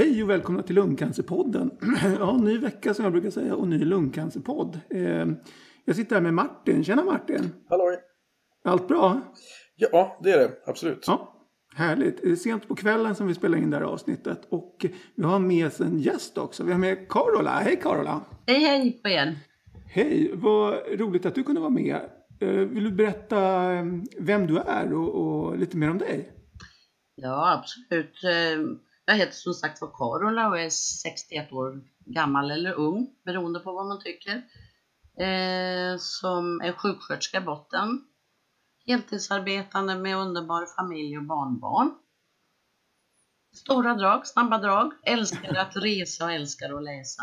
Hej och välkomna till Lungcancerpodden. Ja, ny vecka som jag brukar säga och ny lungcancerpodd. Eh, jag sitter här med Martin. Tjena Martin! Halloj! Allt bra? Ja, det är det. Absolut. Ja, härligt. Det är sent på kvällen som vi spelar in det här avsnittet och vi har med oss en gäst också. Vi har med Carola. Hej Carola! Hej hej på er! Hej! Vad roligt att du kunde vara med. Eh, vill du berätta eh, vem du är och, och lite mer om dig? Ja, absolut. Jag heter som sagt var Carola och är 61 år gammal eller ung, beroende på vad man tycker. Eh, som är sjuksköterska i botten. Heltidsarbetande med underbar familj och barnbarn. Stora drag, snabba drag. Älskar att resa och älskar att läsa.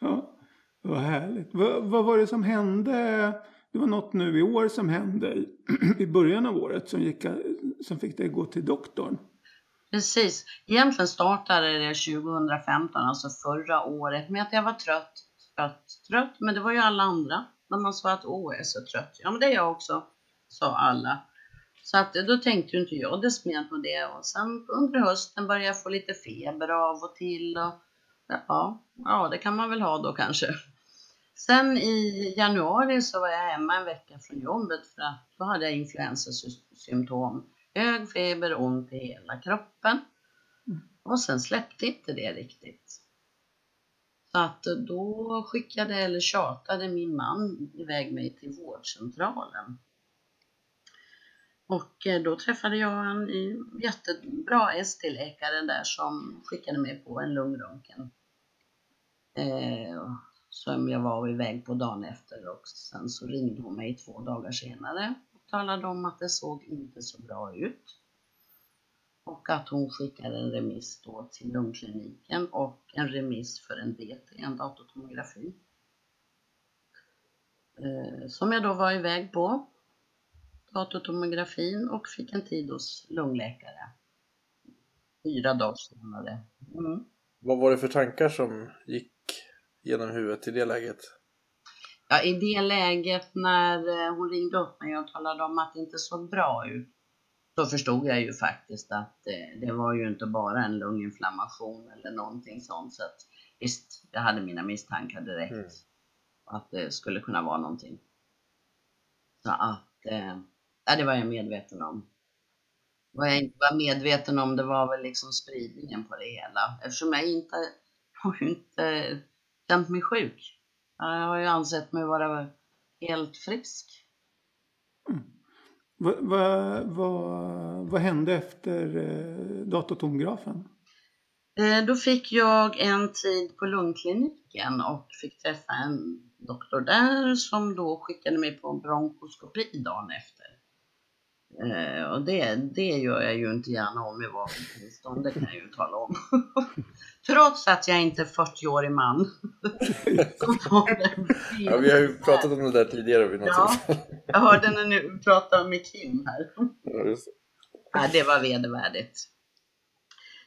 Ja, vad härligt. Vad, vad var det som hände? Det var något nu i år som hände i början av året som, gick, som fick dig gå till doktorn. Precis. Egentligen startade det 2015, alltså förra året, med att jag var trött, trött, trött. Men det var ju alla andra. När man sa att åh, jag är så trött. Ja, men det är jag också, sa alla. Så att då tänkte ju inte jag det smet på det. Och sen under hösten började jag få lite feber av och till. Och, ja, ja, det kan man väl ha då kanske. Sen i januari så var jag hemma en vecka från jobbet för att då hade jag influensasymptom hög feber, ont i hela kroppen. Mm. Och sen släppte inte det riktigt. Så att då skickade eller tjatade min man iväg mig till vårdcentralen. Och eh, då träffade jag en jättebra ST-läkare där som skickade mig på en lungröntgen. Eh, som jag var iväg på dagen efter och sen så ringde hon mig två dagar senare talade om att det såg inte så bra ut. Och att hon skickade en remiss då till lungkliniken och en remiss för en DT, en datortomografi. Eh, som jag då var iväg på, datortomografin och fick en tid hos lungläkare. Fyra dagar senare. Mm. Vad var det för tankar som gick genom huvudet i det läget? Ja, i det läget när eh, hon ringde upp mig och talade om att det inte såg bra ut, så förstod jag ju faktiskt att det, det var ju inte bara en lunginflammation eller någonting sånt. Så att, visst, jag hade mina misstankar direkt mm. att det skulle kunna vara någonting. Så att, eh, ja, det var jag medveten om. Vad jag inte var medveten om det var väl liksom spridningen på det hela. Eftersom jag inte har ju inte känt mig sjuk. Jag har ju ansett mig vara helt frisk. Mm. Vad, vad, vad, vad hände efter eh, datortomografen? Eh, då fick jag en tid på lungkliniken och fick träffa en doktor där som då skickade mig på en bronkoskopi dagen efter. Eh, och det, det gör jag ju inte gärna om i vapentillstånd, det kan jag ju tala om. Trots att jag inte är 40-årig man. ja, vi har ju pratat om det där tidigare vid något ja, Jag hörde när ni pratade med Kim här. Ja, det. Ja, det var vedervärdigt.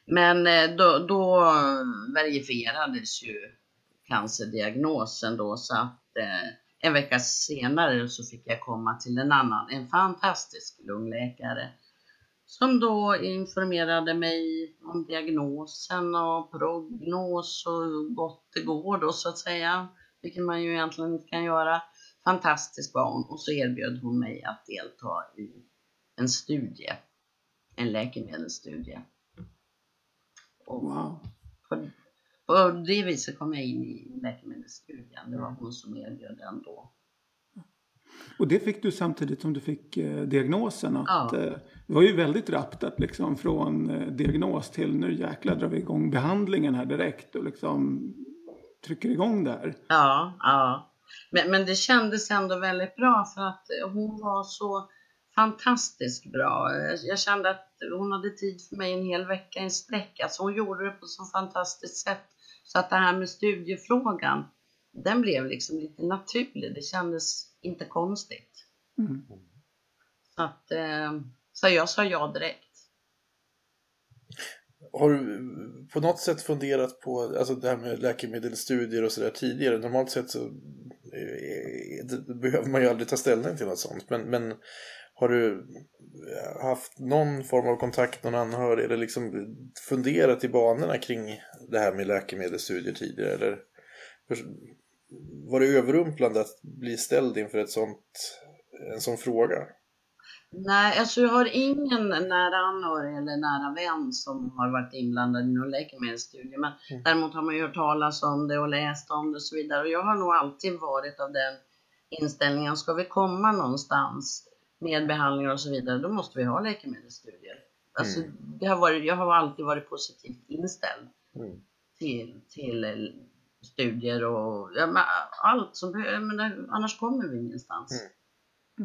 Men eh, då, då verifierades ju cancerdiagnosen då så att eh, en vecka senare så fick jag komma till en annan, en fantastisk lungläkare som då informerade mig om diagnosen och prognos och hur gott det går då så att säga, vilket man ju egentligen inte kan göra. Fantastisk var hon och så erbjöd hon mig att delta i en studie, en läkemedelsstudie. Och wow. på, på det viset kom jag in i läkemedelsstudien. Det var hon som erbjöd den då. Och det fick du samtidigt som du fick eh, diagnosen? Att, ja. eh, det var ju väldigt rappt att liksom från eh, diagnos till nu jäklar drar vi igång behandlingen här direkt och liksom trycker igång det här. Ja, ja. Men, men det kändes ändå väldigt bra för att hon var så fantastiskt bra. Jag kände att hon hade tid för mig en hel vecka i sträck. Alltså hon gjorde det på så fantastiskt sätt. Så att det här med studiefrågan, den blev liksom lite naturlig. Det kändes inte konstigt. Mm. Så att, eh, så jag sa ja direkt. Har du på något sätt funderat på alltså det här med läkemedelsstudier och sådär tidigare? Normalt sett så eh, behöver man ju aldrig ta ställning till något sånt. Men, men har du haft någon form av kontakt någon anhörig eller liksom funderat i banorna kring det här med läkemedelsstudier tidigare? Eller var det överrumplande att bli ställd inför ett sånt, en sån fråga? Nej, alltså jag har ingen nära anhörig eller nära vän som har varit inblandad i någon läkemedelsstudie. Men mm. däremot har man ju hört talas om det och läst om det och så vidare. Och jag har nog alltid varit av den inställningen, ska vi komma någonstans med behandlingar och så vidare, då måste vi ha läkemedelsstudier. Alltså, mm. det har varit, jag har alltid varit positivt inställd mm. till, till studier och ja, allt som behövs, annars kommer vi ingenstans. Mm.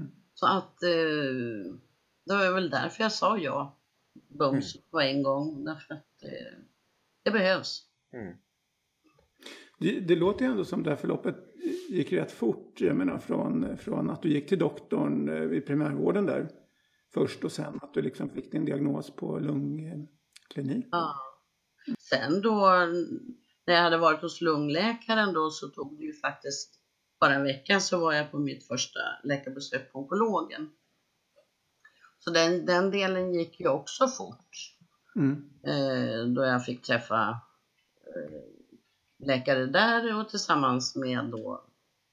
mm. Så att eh, det var väl därför jag sa ja bums mm. på en gång. Därför att eh, det behövs. Mm. Det, det, låter ju ändå som det här förloppet gick rätt fort. Jag menar från, från att du gick till doktorn eh, i primärvården där först och sen att du liksom fick din diagnos på lungklinik. Ja. Sen då när jag hade varit hos lungläkaren då så tog det ju faktiskt bara en vecka så var jag på mitt första läkarbesök på onkologen. Så den, den delen gick ju också fort. Mm. Eh, då jag fick träffa eh, läkare där och tillsammans med då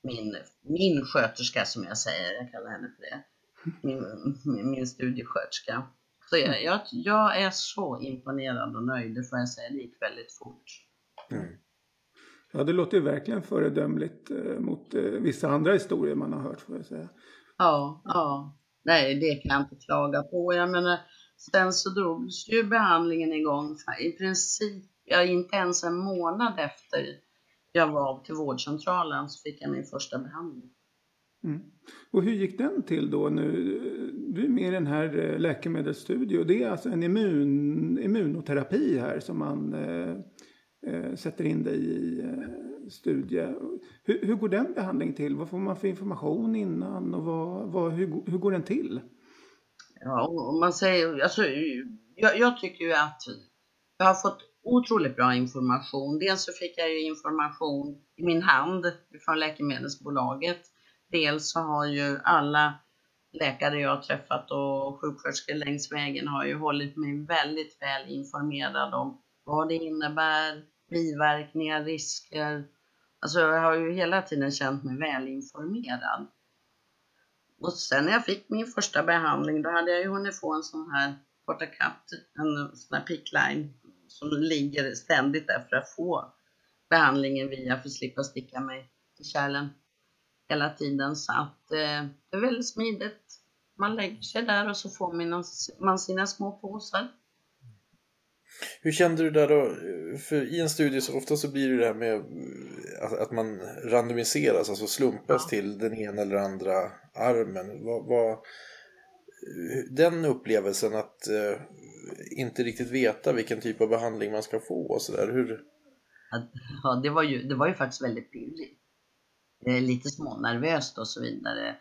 min, min sköterska som jag säger, jag kallar henne för det. Min, min, studiesköterska. Så jag, jag, jag, är så imponerad och nöjd, det får jag säga. Det gick väldigt fort. Mm. Ja, det låter ju verkligen föredömligt eh, mot eh, vissa andra historier man har hört får jag säga. Ja, ja. Nej, det kan jag inte klaga på. Jag menar, sen så drogs ju behandlingen igång i princip, ja, inte ens en månad efter jag var till vårdcentralen så fick jag min första behandling. Mm. Och hur gick den till då? Nu, du är med i den här eh, läkemedelsstudien det är alltså en immun, immunoterapi här som man eh, eh, sätter in dig i eh, studie. Hur, hur, går den behandlingen till? Vad får man för information innan och vad, vad, hur, hur går den till? Ja, man säger, alltså, jag, jag tycker ju att jag har fått otroligt bra information. Dels så fick jag ju information i min hand från läkemedelsbolaget. Dels så har ju alla läkare jag har träffat och sjuksköterskor längs vägen har ju hållit mig väldigt väl informerad om vad det innebär, biverkningar, risker. Alltså jag har ju hela tiden känt mig välinformerad. Och sen när jag fick min första behandling, då hade jag ju hunnit få en sån här portakat, en sån här pickline som ligger ständigt där för att få behandlingen via för att slippa sticka mig i kärlen hela tiden. Så att eh, det är väldigt smidigt. Man lägger sig där och så får man, sina små påsar. Hur kände du där då? För i en studie så ofta så blir det det här med att man randomiseras, alltså slumpas ja. till den ena eller andra armen. Vad, vad, den upplevelsen att uh, inte riktigt veta vilken typ av behandling man ska få och sådär. Hur... Ja, det var, ju, det var ju faktiskt väldigt pirrigt. Lite smånervöst och så vidare.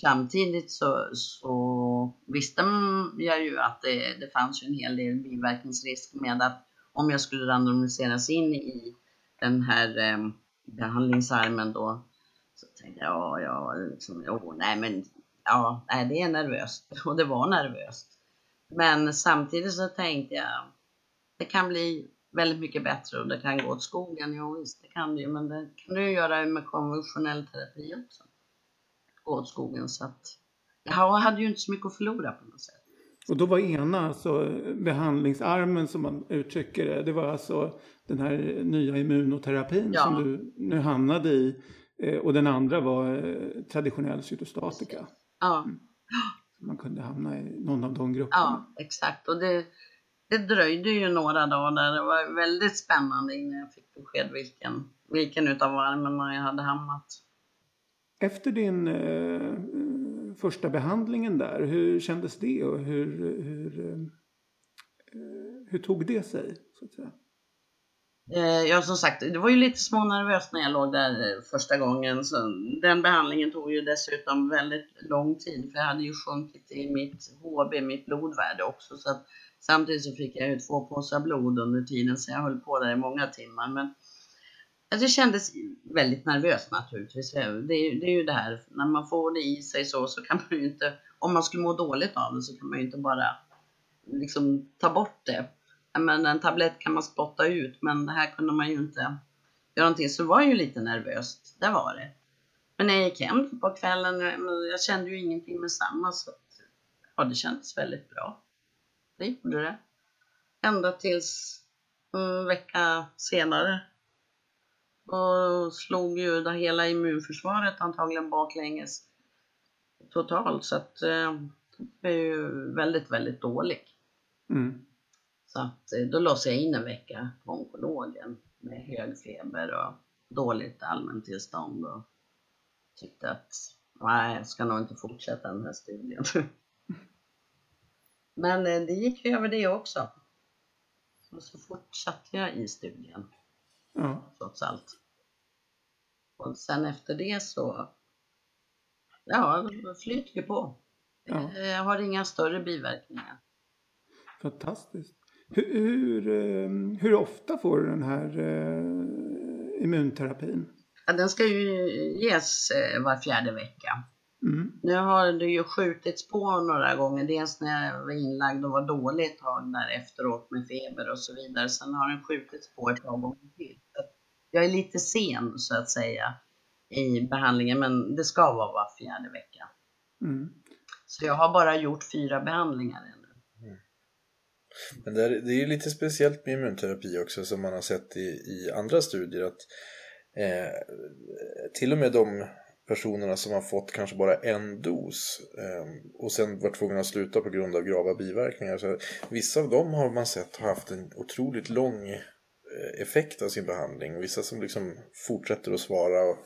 Samtidigt så, så visste jag ju att det, det fanns en hel del biverkningsrisk med att om jag skulle randomiseras in i den här eh, behandlingsarmen då så tänkte jag, ja, ja, liksom, oh, nej men, ja, nej, det är nervöst och det var nervöst. Men samtidigt så tänkte jag, det kan bli väldigt mycket bättre och det kan gå åt skogen. Jo visst, det kan det ju, men det kan du göra med konventionell terapi också åt skogen. Så att jag hade ju inte så mycket att förlora på något sätt. Och då var ena alltså behandlingsarmen som man uttrycker det. Det var alltså den här nya immunoterapin ja. som du nu hamnade i. Eh, och den andra var eh, traditionell cytostatika. Ja. Mm. Man kunde hamna i någon av de grupperna. Ja, exakt. Och det, det dröjde ju några dagar. Det var väldigt spännande innan jag fick besked vilken, vilken utav armarna jag hade hamnat. Efter din eh, första behandlingen där, hur kändes det och hur, hur, eh, hur tog det sig? Så att säga? Eh, ja, som sagt, det var ju lite smånervöst när jag låg där eh, första gången. Så den behandlingen tog ju dessutom väldigt lång tid, för jag hade ju sjunkit i mitt HB, mitt blodvärde också. Så att, samtidigt så fick jag ju två påsar blod under tiden, så jag höll på där i många timmar. Men Alltså det kändes väldigt nervöst naturligtvis. Eh, det är, det är ju det här, när man får det i sig så, så kan man ju inte om man skulle må dåligt av det så kan man ju inte bara liksom ta bort det. Men en tablett kan man spotta ut, men det här kunde man ju inte göra någonting. Så det var ju lite nervöst, det var det. Men när jag gick hem på kvällen, jag kände ju ingenting med samma så ja, det kändes väldigt bra. Det gjorde det. Ända tills en vecka senare. Och slog ju det hela immunförsvaret antagligen baklänges totalt. Så att eh, jag är ju väldigt, väldigt dålig. Mm. Så att eh, då låste jag in en vecka på onkologen med hög feber och dåligt allmäntillstånd och tyckte att nej, jag ska nog inte fortsätta den här studien. Men eh, det gick över det också. Och så fortsatte jag i studien. Ja. Trots allt. Och sen efter det så, ja, flyter det på. Ja. Jag har inga större biverkningar. Fantastiskt. Hur, hur, eh, hur ofta får du den här uh, immunterapin? Ja, den ska ju ges uh, var fjärde vecka. Mm. Nu har det ju skjutits på några gånger. Dels när jag var inlagd och var dålig ett tag där efteråt med feber och så vidare. Sen har den skjutits på ett par gånger till. Jag är lite sen så att säga i behandlingen, men det ska vara var fjärde vecka. Mm. Så jag har bara gjort fyra behandlingar ännu. Men det är, det är ju lite speciellt med immunterapi också som man har sett i, i andra studier att eh, till och med de personerna som har fått kanske bara en dos eh, och sen varit tvungna att sluta på grund av grava biverkningar. Så vissa av dem har man sett har haft en otroligt lång eh, effekt av sin behandling och vissa som liksom fortsätter att svara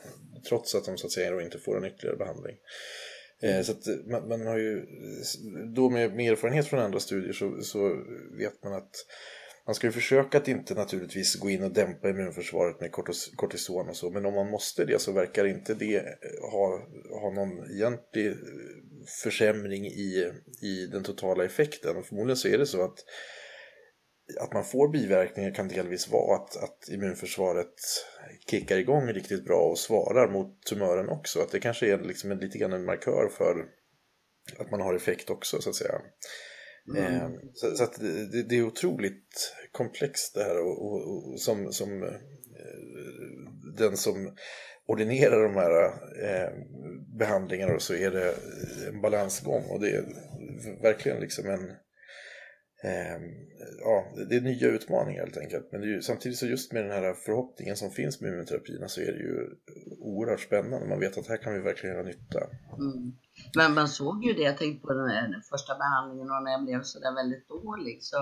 trots att de så att säga inte får en ytterligare behandling. Eh, så att eh, man, man, har ju, då med, med erfarenhet från andra studier så, så vet man att man ska ju försöka att inte naturligtvis gå in och dämpa immunförsvaret med kortison och så, men om man måste det så verkar inte det eh, ha, ha någon egentlig försämring i, i den totala effekten. Och förmodligen så är det så att, att man får biverkningar kan delvis vara att, att immunförsvaret kickar igång riktigt bra och svarar mot tumören också. Att det kanske är liksom en, lite grann en markör för att man har effekt också så att säga. Mm. Eh, så, så det, det, är otroligt komplext det här och, och, och som, som eh, den som ordinerar de här eh, behandlingarna så är det en balansgång och det är verkligen liksom en Ehm, ja, det är nya utmaningar helt enkelt. Men ju, samtidigt så just med den här förhoppningen som finns med immunterapierna så är det ju oerhört spännande. Man vet att här kan vi verkligen göra nytta. Mm. Men man såg ju det, jag tänkte på den, här, första behandlingen och när jag blev sådär väldigt dålig så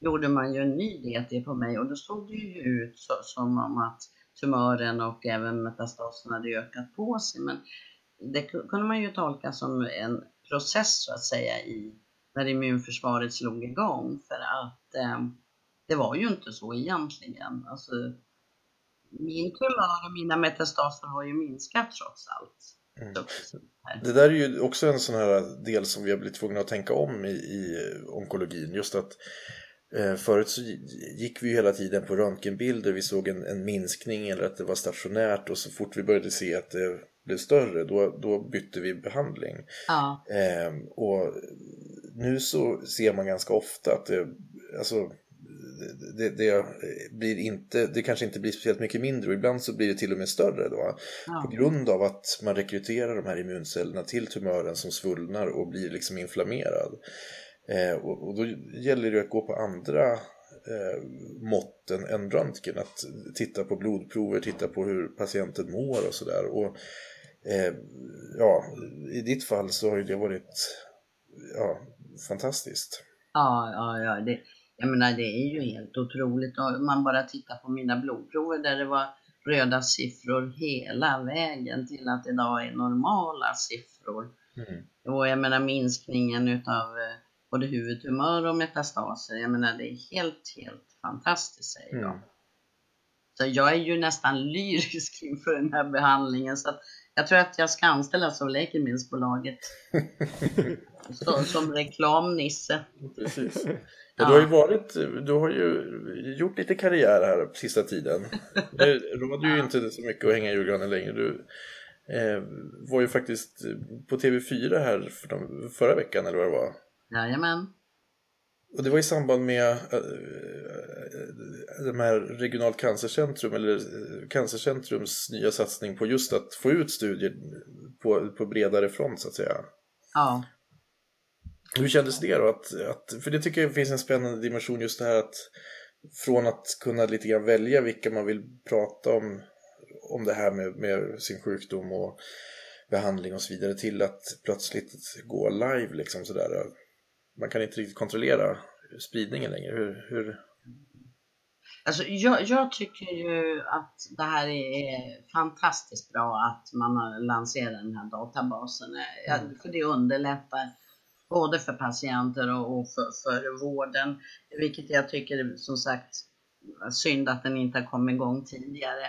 gjorde man ju en ny DT på mig och då såg det ju ut så, som om att tumören och även metastasen hade ökat på sig. Men det kunde man ju tolka som en process så att säga i när immunförsvaret slog igång för att eh, det var ju inte så egentligen. Alltså, min tumör och mina metastaser har ju minskat trots allt. Mm. Det där är ju också en sån här del som vi har blivit tvungna att tänka om i, i onkologin. Just att eh, förut så gick vi ju hela tiden på röntgenbilder. Vi såg en, en, minskning eller att det var stationärt och så fort vi började se att det blev större då, då bytte vi behandling. Ja. Eh, och nu så ser man ganska ofta att det, alltså, det, det, blir inte, det kanske inte blir speciellt mycket mindre och ibland så blir det till och med större då. Ja. På grund av att man rekryterar de här immuncellerna till tumören som svullnar och blir liksom inflammerad. Eh, och, och, då gäller det att gå på andra eh, mått än, röntgen. Att titta på blodprover, titta på hur patienten mår och sådär. Eh, ja, i ditt fall så har det varit ja, fantastiskt. Ja, ja, ja. Det, jag menar, det är ju helt otroligt. Om man bara tittar på mina blodprover där det var röda siffror hela vägen till att idag är normala siffror. Mm. Och jag menar minskningen utav eh, både huvudtumör och metastaser. Jag menar det är helt, helt fantastiskt säger jag. Så jag är ju nästan lyrisk inför den här behandlingen. Så jag tror att jag ska anställas av läkemedelsbolaget. Så, som reklamnisse. Precis. Ja, du har ju varit, du har ju gjort lite karriär här på sista tiden. Det råder ju inte så mycket att hänga i julgranen längre. Du eh, var ju faktiskt på TV4 här för de, förra veckan eller vad det var. Jajamän. Och det var i samband med äh, de här regionalt cancercentrum eller cancercentrums nya satsning på just att få ut studier på, på bredare front så att säga. Ja. Hur kändes det då? Att, att, för det tycker jag finns en spännande dimension just det här att från att kunna lite grann välja vilka man vill prata om, om det här med, med sin sjukdom och behandling och så vidare till att plötsligt gå live liksom sådär. Man kan inte riktigt kontrollera spridningen längre. Hur, hur... Alltså, jag, jag, tycker ju att det här är fantastiskt bra att man har lanserat den här databasen. Mm. För det underlättar både för patienter och för, för vården. Vilket jag tycker som sagt synd att den inte har kommit igång tidigare.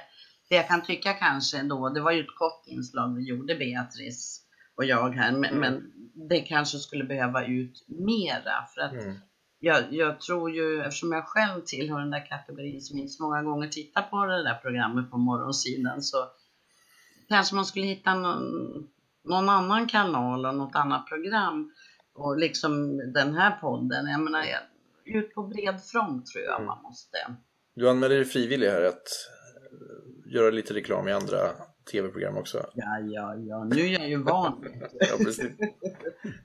Det jag kan tycka kanske då, det var ju ett kort inslag vi gjorde Beatrice och jag här, men, mm. men det kanske skulle behöva ut mera för att mm. jag, jag, tror ju, eftersom jag själv tillhör den där kategorin som inte så många gånger tittar på det där programmet på morgonsidan så kanske man skulle hitta någon, någon annan kanal och något annat program och liksom den här podden, jag menar, ut på bred front tror jag mm. man måste. Du anmäler dig frivillig här att göra lite reklam i andra tv-program också. Ja, ja, ja, nu är jag ju van. ja, precis.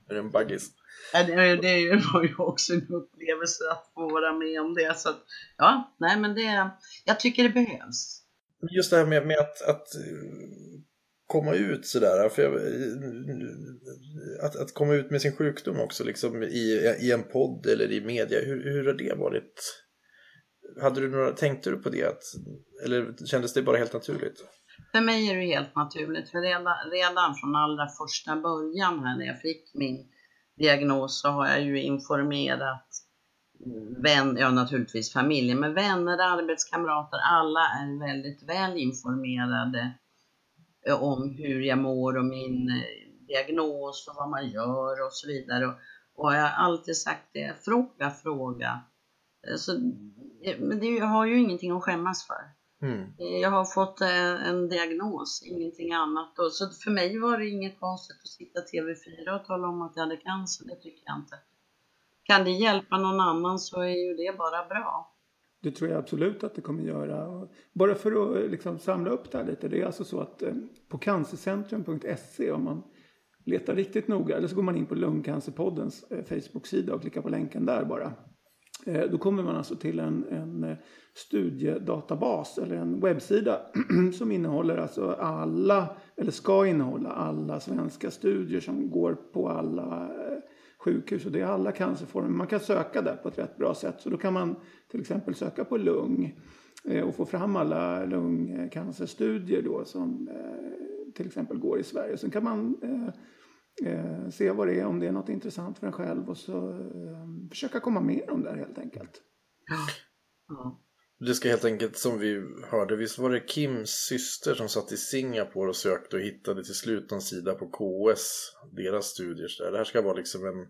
Är en baggis? Ja, det, det var ju också en upplevelse att få vara med om det. Så att, ja, nej men det, jag tycker det behövs. Just det här med, med att, att komma ut sådär. För jag, att, att komma ut med sin sjukdom också liksom i, i en podd eller i media. Hur, hur har det varit? Hade du några, tänkte du på det? Att, eller kändes det bara helt naturligt? För mig är det helt naturligt. För redan, redan från allra första början här när jag fick min diagnos så har jag ju informerat vän, ja naturligtvis familjen, men vänner, arbetskamrater, alla är väldigt väl informerade eh, om hur jag mår och min eh, diagnos och vad man gör och så vidare. Och, jag har alltid sagt det, fråga, fråga. Eh, så, men det, har ju ingenting att skämmas för. Mm. Jag har fått en diagnos, ingenting annat. Och så för mig var det inget konstigt att sitta TV4 och tala om att jag hade cancer, det tycker jag inte. Kan det hjälpa någon annan så är ju det bara bra. Det tror jag absolut att det kommer göra. Bara för att liksom samla upp det här lite. Det är alltså så att eh, på cancercentrum.se om man letar riktigt noga eller så går man in på Lungcancerpoddens eh, Facebook-sida och klickar på länken där bara. Eh, då kommer man alltså till en, en eh, studiedatabas eller en webbsida som innehåller alltså alla, eller ska innehålla alla svenska studier som går på alla eh, sjukhus och det är alla cancerformer. Man kan söka där på ett rätt bra sätt. Så då kan man till exempel söka på lung och få fram alla lungcancerstudier då som till exempel går i Sverige. Sen kan man eh, se vad det är, om det är något intressant för en själv och så försöka komma med om där helt enkelt. Ja. Det ska helt enkelt, som vi hörde, visst var det Kims syster som satt i Singapore och sökte och hittade till slut en sida på KS, deras studier. Så det här ska vara liksom en,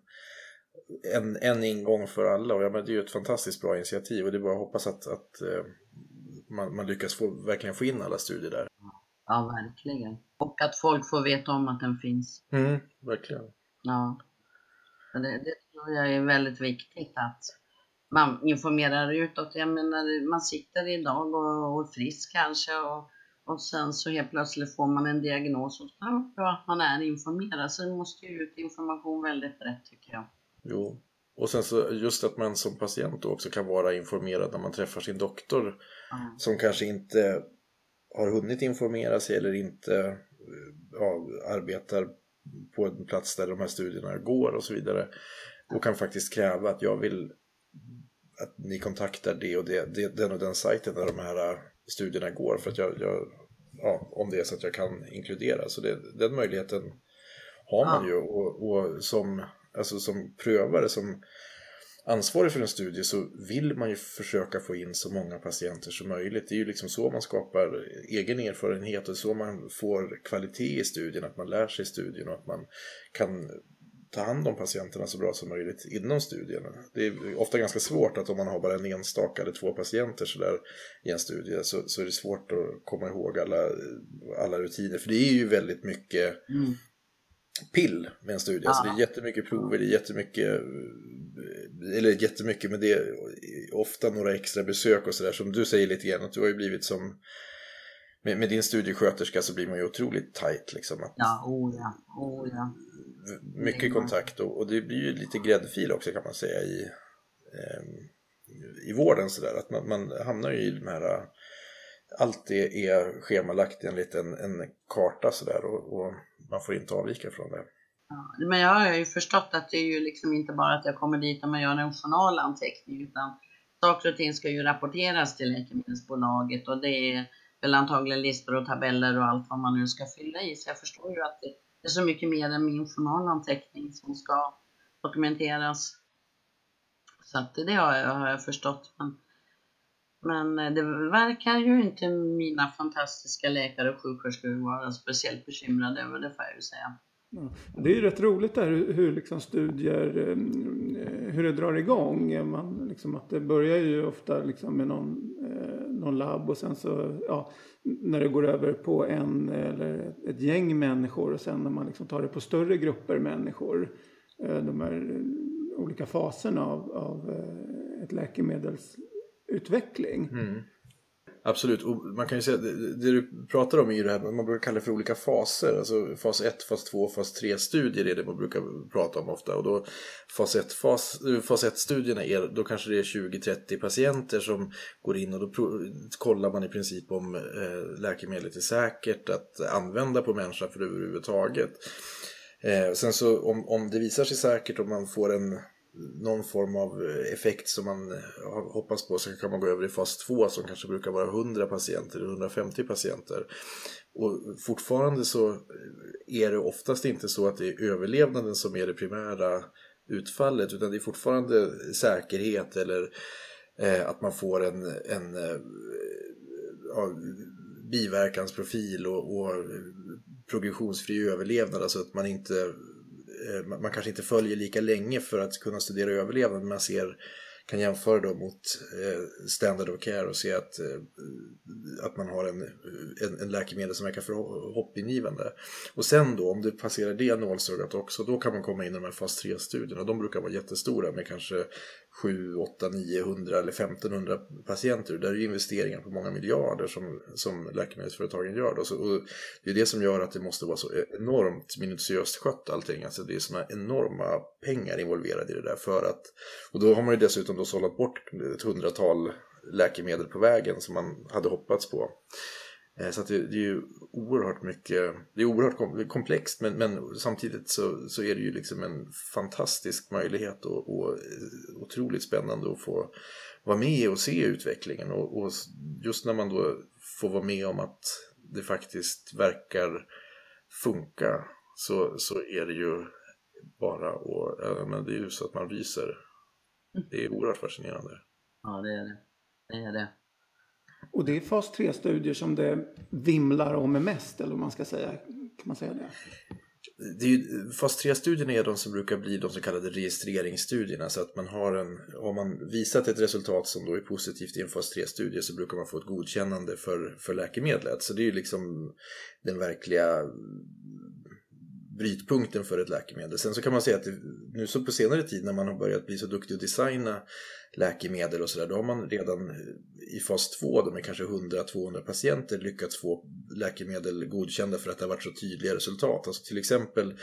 en, en ingång för alla och ja, men det är ju ett fantastiskt bra initiativ och det är bara att hoppas att, att uh, man, man, lyckas få, verkligen få in alla studier där. Ja, verkligen. Och att folk får veta om att den finns. Mm, verkligen. Ja. Det, det tror jag är väldigt viktigt att man informerar utåt. Jag menar, man sitter idag och, och är frisk kanske och, och sen så helt plötsligt får man en diagnos och så är det bra att man är informerad. Så det måste ju ut information väldigt rätt tycker jag. Jo, och sen så just att man som patient också kan vara informerad när man träffar sin doktor mm. som kanske inte har hunnit informera sig eller inte ja, arbetar på en plats där de här studierna går och så vidare och kan faktiskt kräva att jag vill att ni kontaktar det och det, det, den och den sajten där de här äh, studierna går för att jag, jag ja, om det är så att jag kan inkludera. Så det, den möjligheten har man ja. ju och, och, som, alltså som prövare, som ansvarig för en studie så vill man ju försöka få in så många patienter som möjligt. Det är ju liksom så man skapar egen erfarenhet och så man får kvalitet i studien, att man lär sig studien och att man kan ta hand om patienterna så bra som möjligt inom studierna. Det är ofta ganska svårt att om man har bara en enstaka eller två patienter så där i en studie så, så är det svårt att komma ihåg alla, alla rutiner. För det är ju väldigt mycket mm. pill med en studie. Ja. Alltså det är jättemycket prover, det är jättemycket, eller jättemycket, men det är ofta några extra besök och sådär som du säger lite grann att du har ju blivit som med, med, din studiesköterska så blir man ju otroligt tajt liksom. Att, ja, oh ja, oh ja. Mycket kontakt och, och, det blir ju lite gräddfil också kan man säga i, eh, i vården sådär. Att man, man hamnar ju i de här, allt det är schemalagt enligt en, en karta sådär och, och man får inte avvika från det. Ja, men jag har ju förstått att det är ju liksom inte bara att jag kommer dit och man gör en journalanteckning utan saker och ting ska ju rapporteras till läkemedelsbolaget och det är väl antagligen listor och tabeller och allt vad man nu ska fylla i. Så jag förstår ju att det är så mycket mer än min journalanteckning som ska dokumenteras. Så att det har jag, har jag förstått. Men, men det verkar ju inte mina fantastiska läkare och sjuksköterskor vara speciellt bekymrade över, det får jag ju säga. Det är ju rätt roligt där hur liksom studier, ehm, eh, hur det drar igång. Man, liksom att det börjar ju ofta liksom med någon, eh, någon labb och sen så, ja, när det går över på en eller ett gäng människor och sen när man liksom tar det på större grupper människor. Eh, de här olika faserna av, av ett läkemedels utveckling. Mm. Absolut, och man kan ju säga det, det du pratar om är ju det här man brukar kalla det för olika faser. Alltså fas 1, fas 2, fas 3 studier är det man brukar prata om ofta. Och då fas 1, fas, fas 1 studierna är, då kanske det är 20-30 patienter som går in och då kollar man i princip om eh, läkemedlet är säkert att använda på människa för överhuvudtaget. Eh, sen så om, om det visar sig säkert och man får en någon form av eh, effekt som man eh, hoppas på så kan man gå över i fas 2 som kanske brukar vara 100 patienter eller 150 patienter. Och fortfarande så eh, är det oftast inte så att det är överlevnaden som är det primära utfallet utan det är fortfarande säkerhet eller eh, att man får en, en ja, biverkansprofil och, och progressionsfri överlevnad, alltså att man inte Eh, man kanske inte följer lika länge för att kunna studera överlevnad men man ser kan jämföra då mot eh, standard of care och se att, eh, att man har en, en, en läkemedel som verkar för hoppingivande. Och sen då, om du passerar det nålsögat också, då kan man komma in i de här fas 3-studierna. De brukar vara jättestora med kanske 7, 8, 900 eller 1500 patienter. Det är ju investeringar på många miljarder som, som läkemedelsföretagen gör. Då. Så, och det är det som gör att det måste vara så enormt minutiöst skött allting. Alltså det är sådana enorma pengar involverade i det där. För att, och då har man ju dessutom då sållat bort ett hundratal läkemedel på vägen som man hade hoppats på. Eh, så det, det, är ju oerhört mycket, det är oerhört komplext men, men samtidigt så, så är det ju liksom en fantastisk möjlighet och, och otroligt spännande att få vara med och se utvecklingen och, och, just när man då får vara med om att det faktiskt verkar funka så, så är det ju bara och, men det är ju så att man ryser. Det är oerhört fascinerande. Ja, det är det. Det är det. Och det är fas 3-studier som det vimlar om mest, eller vad man ska säga. Kan man säga det? det är ju, fas 3-studierna är de som brukar bli de så kallade registreringsstudierna. Så att man har en, om man visat ett resultat som då är positivt i en fas 3-studie så brukar man få ett godkännande för, för läkemedlet. Så det är ju liksom den verkliga brytpunkten för ett läkemedel. Sen så kan man säga att det, nu så på senare tid när man har börjat bli så duktig att designa läkemedel och sådär, då har man redan i fas 2, med kanske 100-200 patienter, lyckats få läkemedel godkända för att det har varit så tydliga resultat. Alltså till exempel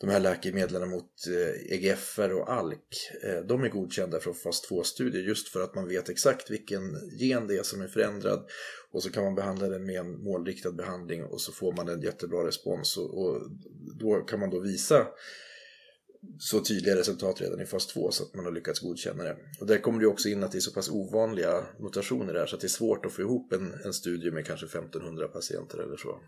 de här läkemedlen mot eh, EGFR och ALK, eh, de är godkända från fas 2-studier just för att man vet exakt vilken gen det är som är förändrad och så kan man behandla den med en målriktad behandling och så får man en jättebra respons och, då kan man då visa så tydliga resultat redan i fas 2 så att man har lyckats godkänna det. Och där kommer det också in att det är så pass ovanliga mutationer där så att det är svårt att få ihop en, en studie med kanske 1500 patienter eller så.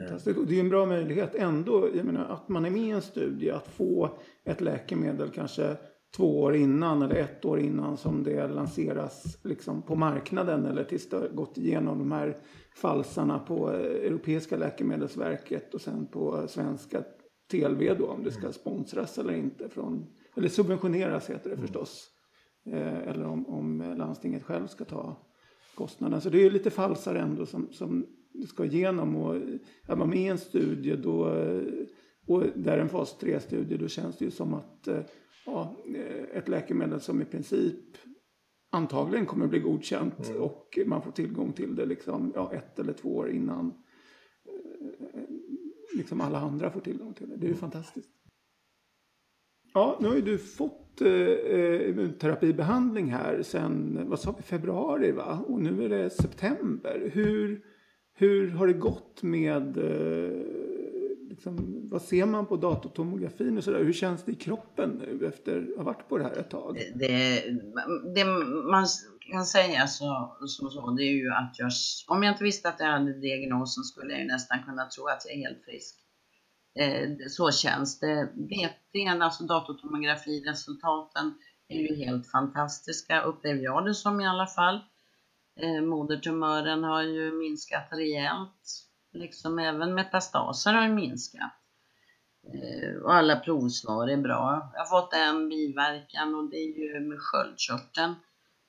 Eh. Det är en bra möjlighet ändå, jag menar, att man är med i en studie, att få ett läkemedel kanske två år innan eller ett år innan som det lanseras liksom på marknaden eller tills det gått igenom de här falsarna på Europeiska läkemedelsverket och sen på svenska TLV då om det ska sponsras eller inte. Från, eller subventioneras heter det mm. förstås. Eh, eller om, om landstinget själv ska ta kostnaden. Så det är lite falsare ändå som, som ska igenom. Och är man med i en studie då, och där en fas 3-studie då känns det ju som att eh, ja, ett läkemedel som i princip antagligen kommer bli godkänt mm. och man får tillgång till det liksom, ja, ett eller två år innan eh, liksom alla andra får tillgång till det. Det är ju fantastiskt. Ja, nu har ju du fått eh, immunterapibehandling här sen, vad sa vi, februari va? Och nu är det september. Hur, hur har det gått med eh, liksom, vad ser man på datortomografin och sådär? Hur känns det i kroppen nu efter att ha varit på det här ett tag? Det, det man kan säga så, så, så, det är ju att jag, om jag inte visste att jag hade diagnosen skulle jag ju nästan kunna tro att jag är helt frisk. Eh, så känns det. VT'n, alltså datortomografiresultaten, är ju helt fantastiska, upplever jag det som i alla fall. Eh, modertumören har ju minskat rejält liksom även metastaser har minskat. Eh, och alla provsvar är bra. Jag har fått en biverkan och det är ju med sköldkörteln.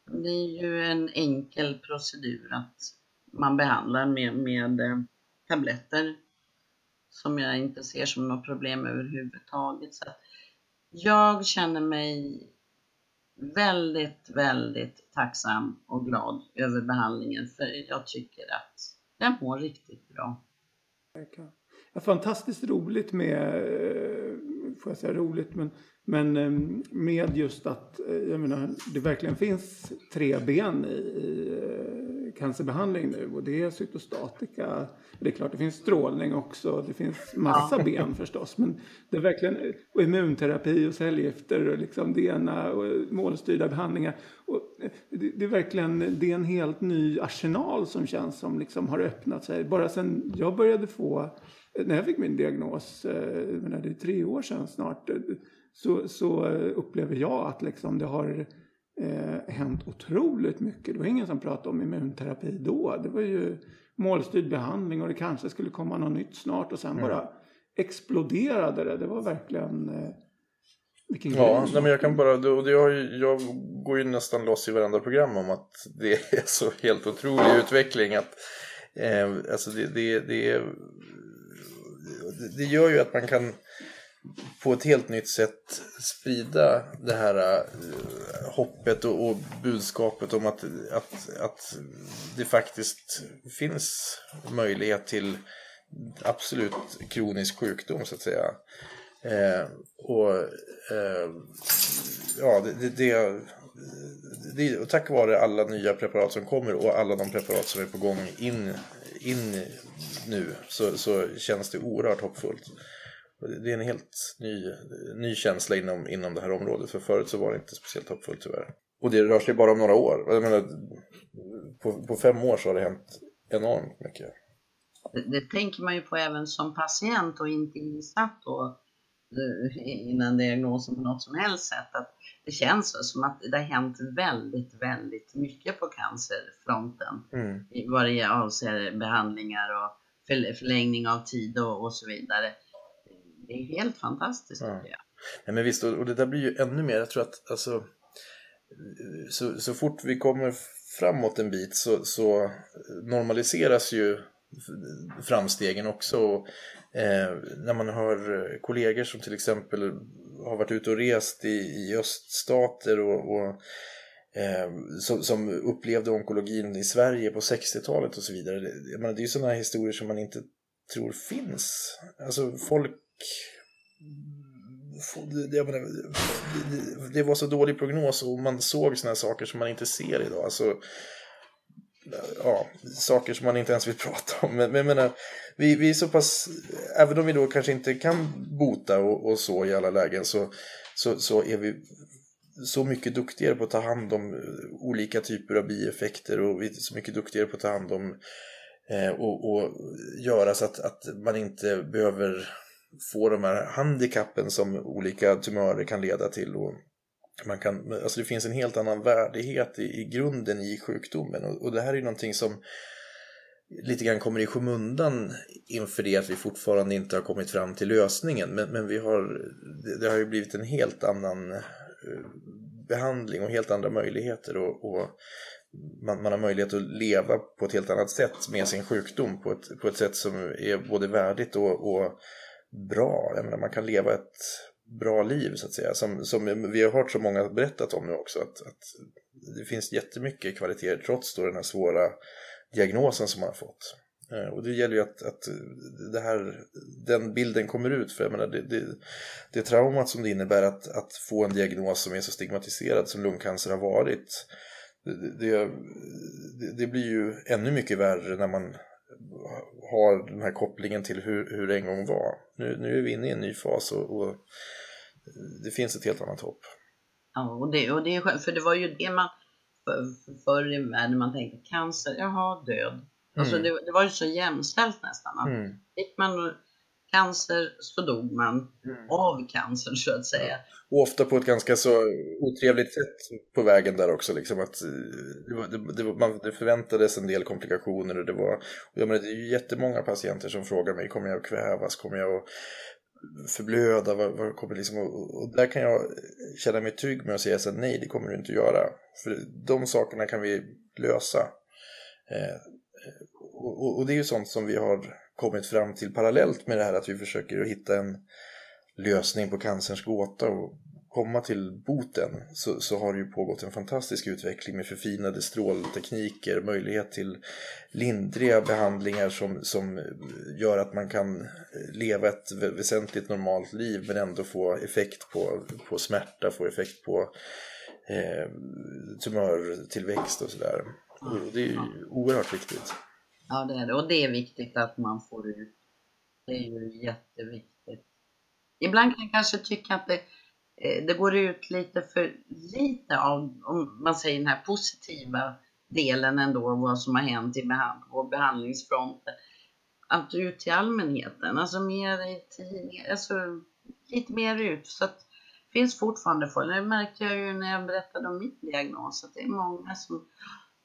Det är ju en enkel procedur att man behandlar med, med eh, tabletter som jag inte ser som något problem överhuvudtaget. Så jag känner mig väldigt, väldigt tacksam och glad över behandlingen för jag tycker att den mår riktigt bra. Ja, fantastiskt roligt med, eh, får jag säga roligt, men, men ehm, med just att eh, jag menar, det verkligen finns tre ben i, i cancerbehandling nu och det är cytostatika. Det är klart det finns strålning också, det finns massa ja. ben förstås. Men det är verkligen och immunterapi och cellgifter och liksom det ena och målstyrda behandlingar. Och det, det, är verkligen det är en helt ny arsenal som känns som liksom har öppnat sig. Bara sen jag började få när jag fick min diagnos, eh, det är tre år sedan snart, så, så upplever jag att liksom det har eh, hänt otroligt mycket. Det var ingen som pratade om immunterapi då. Det var ju målstyrd behandling och det kanske skulle komma något nytt snart och sen mm. bara exploderade det. Det var verkligen eh, vilken ja, nej, men jag kan bara, det, det jag, jag går ju nästan loss i varenda program om att det är så helt otrolig utveckling att eh, alltså det, det, det, det gör ju att man kan på ett helt nytt sätt sprida det här uh, hoppet och, och, budskapet om att, att, att det faktiskt finns möjlighet till absolut kronisk sjukdom så att säga. Eh, och eh, ja, det, det, det, och tack vare alla nya preparat som kommer och alla de preparat som är på gång in, in nu så, så känns det oerhört hoppfullt. Det är en helt ny, ny känsla inom, inom det här området. För förut så var det inte speciellt hoppfullt tyvärr. Och det rör sig bara om några år. Jag menar, på, på fem år så har det hänt enormt mycket. Det, det tänker man ju på även som patient och inte insatt då eh, innan diagnosen på något som helst sätt. Att det känns som att det har hänt väldigt, väldigt mycket på cancerfronten. Mm. Vad det avser behandlingar och förlängning av tid och, och så vidare det är helt fantastiskt ja. tycker jag. Nej, men visst, och det där blir ju ännu mer, jag tror att alltså, så, så fort vi kommer framåt en bit så, så normaliseras ju framstegen också. Och, eh, när man hör kollegor som till exempel har varit ute och rest i, i öststater och, och eh, som, som, upplevde onkologin i Sverige på 60-talet och så vidare. Det, menar, det är ju sådana historier som man inte tror finns. Alltså folk det, menar, det var så dålig prognos och man såg sådana saker som man inte ser idag. Alltså, ja, saker som man inte ens vill prata om. Men, men menar, vi, vi är så pass, även om vi då kanske inte kan bota och, och så i alla lägen så, så, så är vi så mycket duktigare på att ta hand om eh, olika typer av bieffekter och vi är så mycket duktigare på att ta hand om eh, och, och göra så att, att man inte behöver få de här handikappen som olika tumörer kan leda till. Och man kan, alltså det finns en helt annan värdighet i, i grunden i sjukdomen och, och det här är någonting som lite grann kommer i skymundan inför det att vi fortfarande inte har kommit fram till lösningen. Men, men vi har, det, det har ju blivit en helt annan eh, behandling och helt andra möjligheter. Och, och man, man, har möjlighet att leva på ett helt annat sätt med sin sjukdom på ett, på ett sätt som är både värdigt och, och bra. Jag menar, man kan leva ett bra liv så att säga. Som, som vi har hört så många berättat om nu också. Att, att det finns jättemycket kvaliteter trots då den här svåra diagnosen som man har fått. Eh, och det gäller ju att, att det här, den bilden kommer ut. För jag menar, det, det, det traumat som det innebär att, att få en diagnos som är så stigmatiserad som lungcancer har varit. Det, det, det blir ju ännu mycket värre när man har den här kopplingen till hur, hur det en gång var. Nu, nu är vi inne i en ny fas och, och det finns ett helt annat hopp. Ja, och det, och det är skönt, för det var ju det man förr i världen man tänkte cancer, jaha död. Alltså mm. det, det, var ju så jämställt nästan. Att mm. Fick man cancer så dog man mm. av cancer så att säga. Och ofta på ett ganska så otrevligt sätt på vägen där också. Liksom att det, det, det, man, det förväntades en del komplikationer och det var, och jag menar, det är ju jättemånga patienter som frågar mig, kommer jag att kvävas, kommer jag att förblöda, vad, vad kommer liksom, och, och, där kan jag känna mig trygg med att säga så nej det kommer du inte att göra. För de sakerna kan vi lösa. Eh, och, och, det är ju sånt som vi har kommit fram till parallellt med det här att vi försöker hitta en lösning på cancerns gåta och komma till boten så, så har det ju pågått en fantastisk utveckling med förfinade stråltekniker, möjlighet till lindriga behandlingar som, som gör att man kan leva ett väsentligt normalt liv men ändå få effekt på, på smärta, få effekt på eh, tumörtillväxt och sådär. Det är ju oerhört viktigt. Ja, det är det. Och det är viktigt att man får ut. Det är ju jätteviktigt. Ibland kan jag kanske tycka att det, eh, det går ut lite för lite av, om man säger den här positiva delen ändå, vad som har hänt i behand på behandlingsfronten. Att ut till allmänheten, alltså mer i tidningar, alltså lite mer ut. Så att det finns fortfarande folk, det märkte jag ju när jag berättade om min diagnos, att det är många som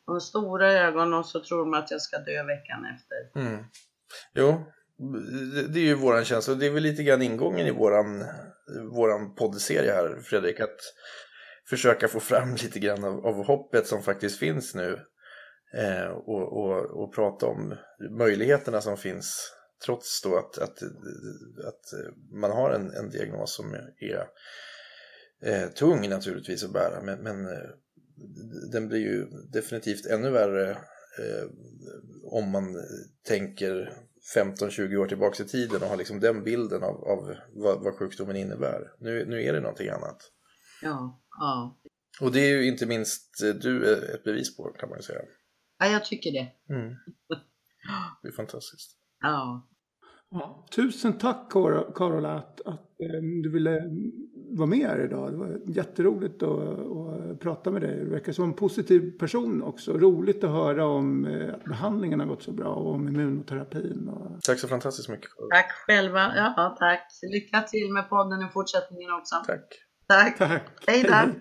har stora ögon och så tror de att jag ska dö veckan efter. Mm. Jo, det är ju våran känsla och det är väl lite grann ingången i våran, våran poddserie här Fredrik, att försöka få fram lite grann av, av hoppet som faktiskt finns nu eh, och, och, och prata om möjligheterna som finns trots då att, att, att man har en, en diagnos som är eh, tung naturligtvis att bära men, men eh, den blir ju definitivt ännu värre eh, om man tänker 15-20 år tillbaka i tiden och har liksom den bilden av, av vad, vad, sjukdomen innebär. Nu, nu är det någonting annat. Ja, ja. Och det är ju inte minst eh, du ett bevis på kan man ju säga. Ja, jag tycker det. Mm. Det är fantastiskt. Ja. ja tusen tack Carola att, att um, du ville vara med här idag. Det var jätteroligt att, att prata med dig. Du verkar som en positiv person också. Roligt att höra om eh, att behandlingen har gått så bra och om immunoterapin. Och... Tack så fantastiskt mycket. Tack själva. Ja, tack. Lycka till med podden i fortsättningen också. Tack. Tack. tack. Hej då.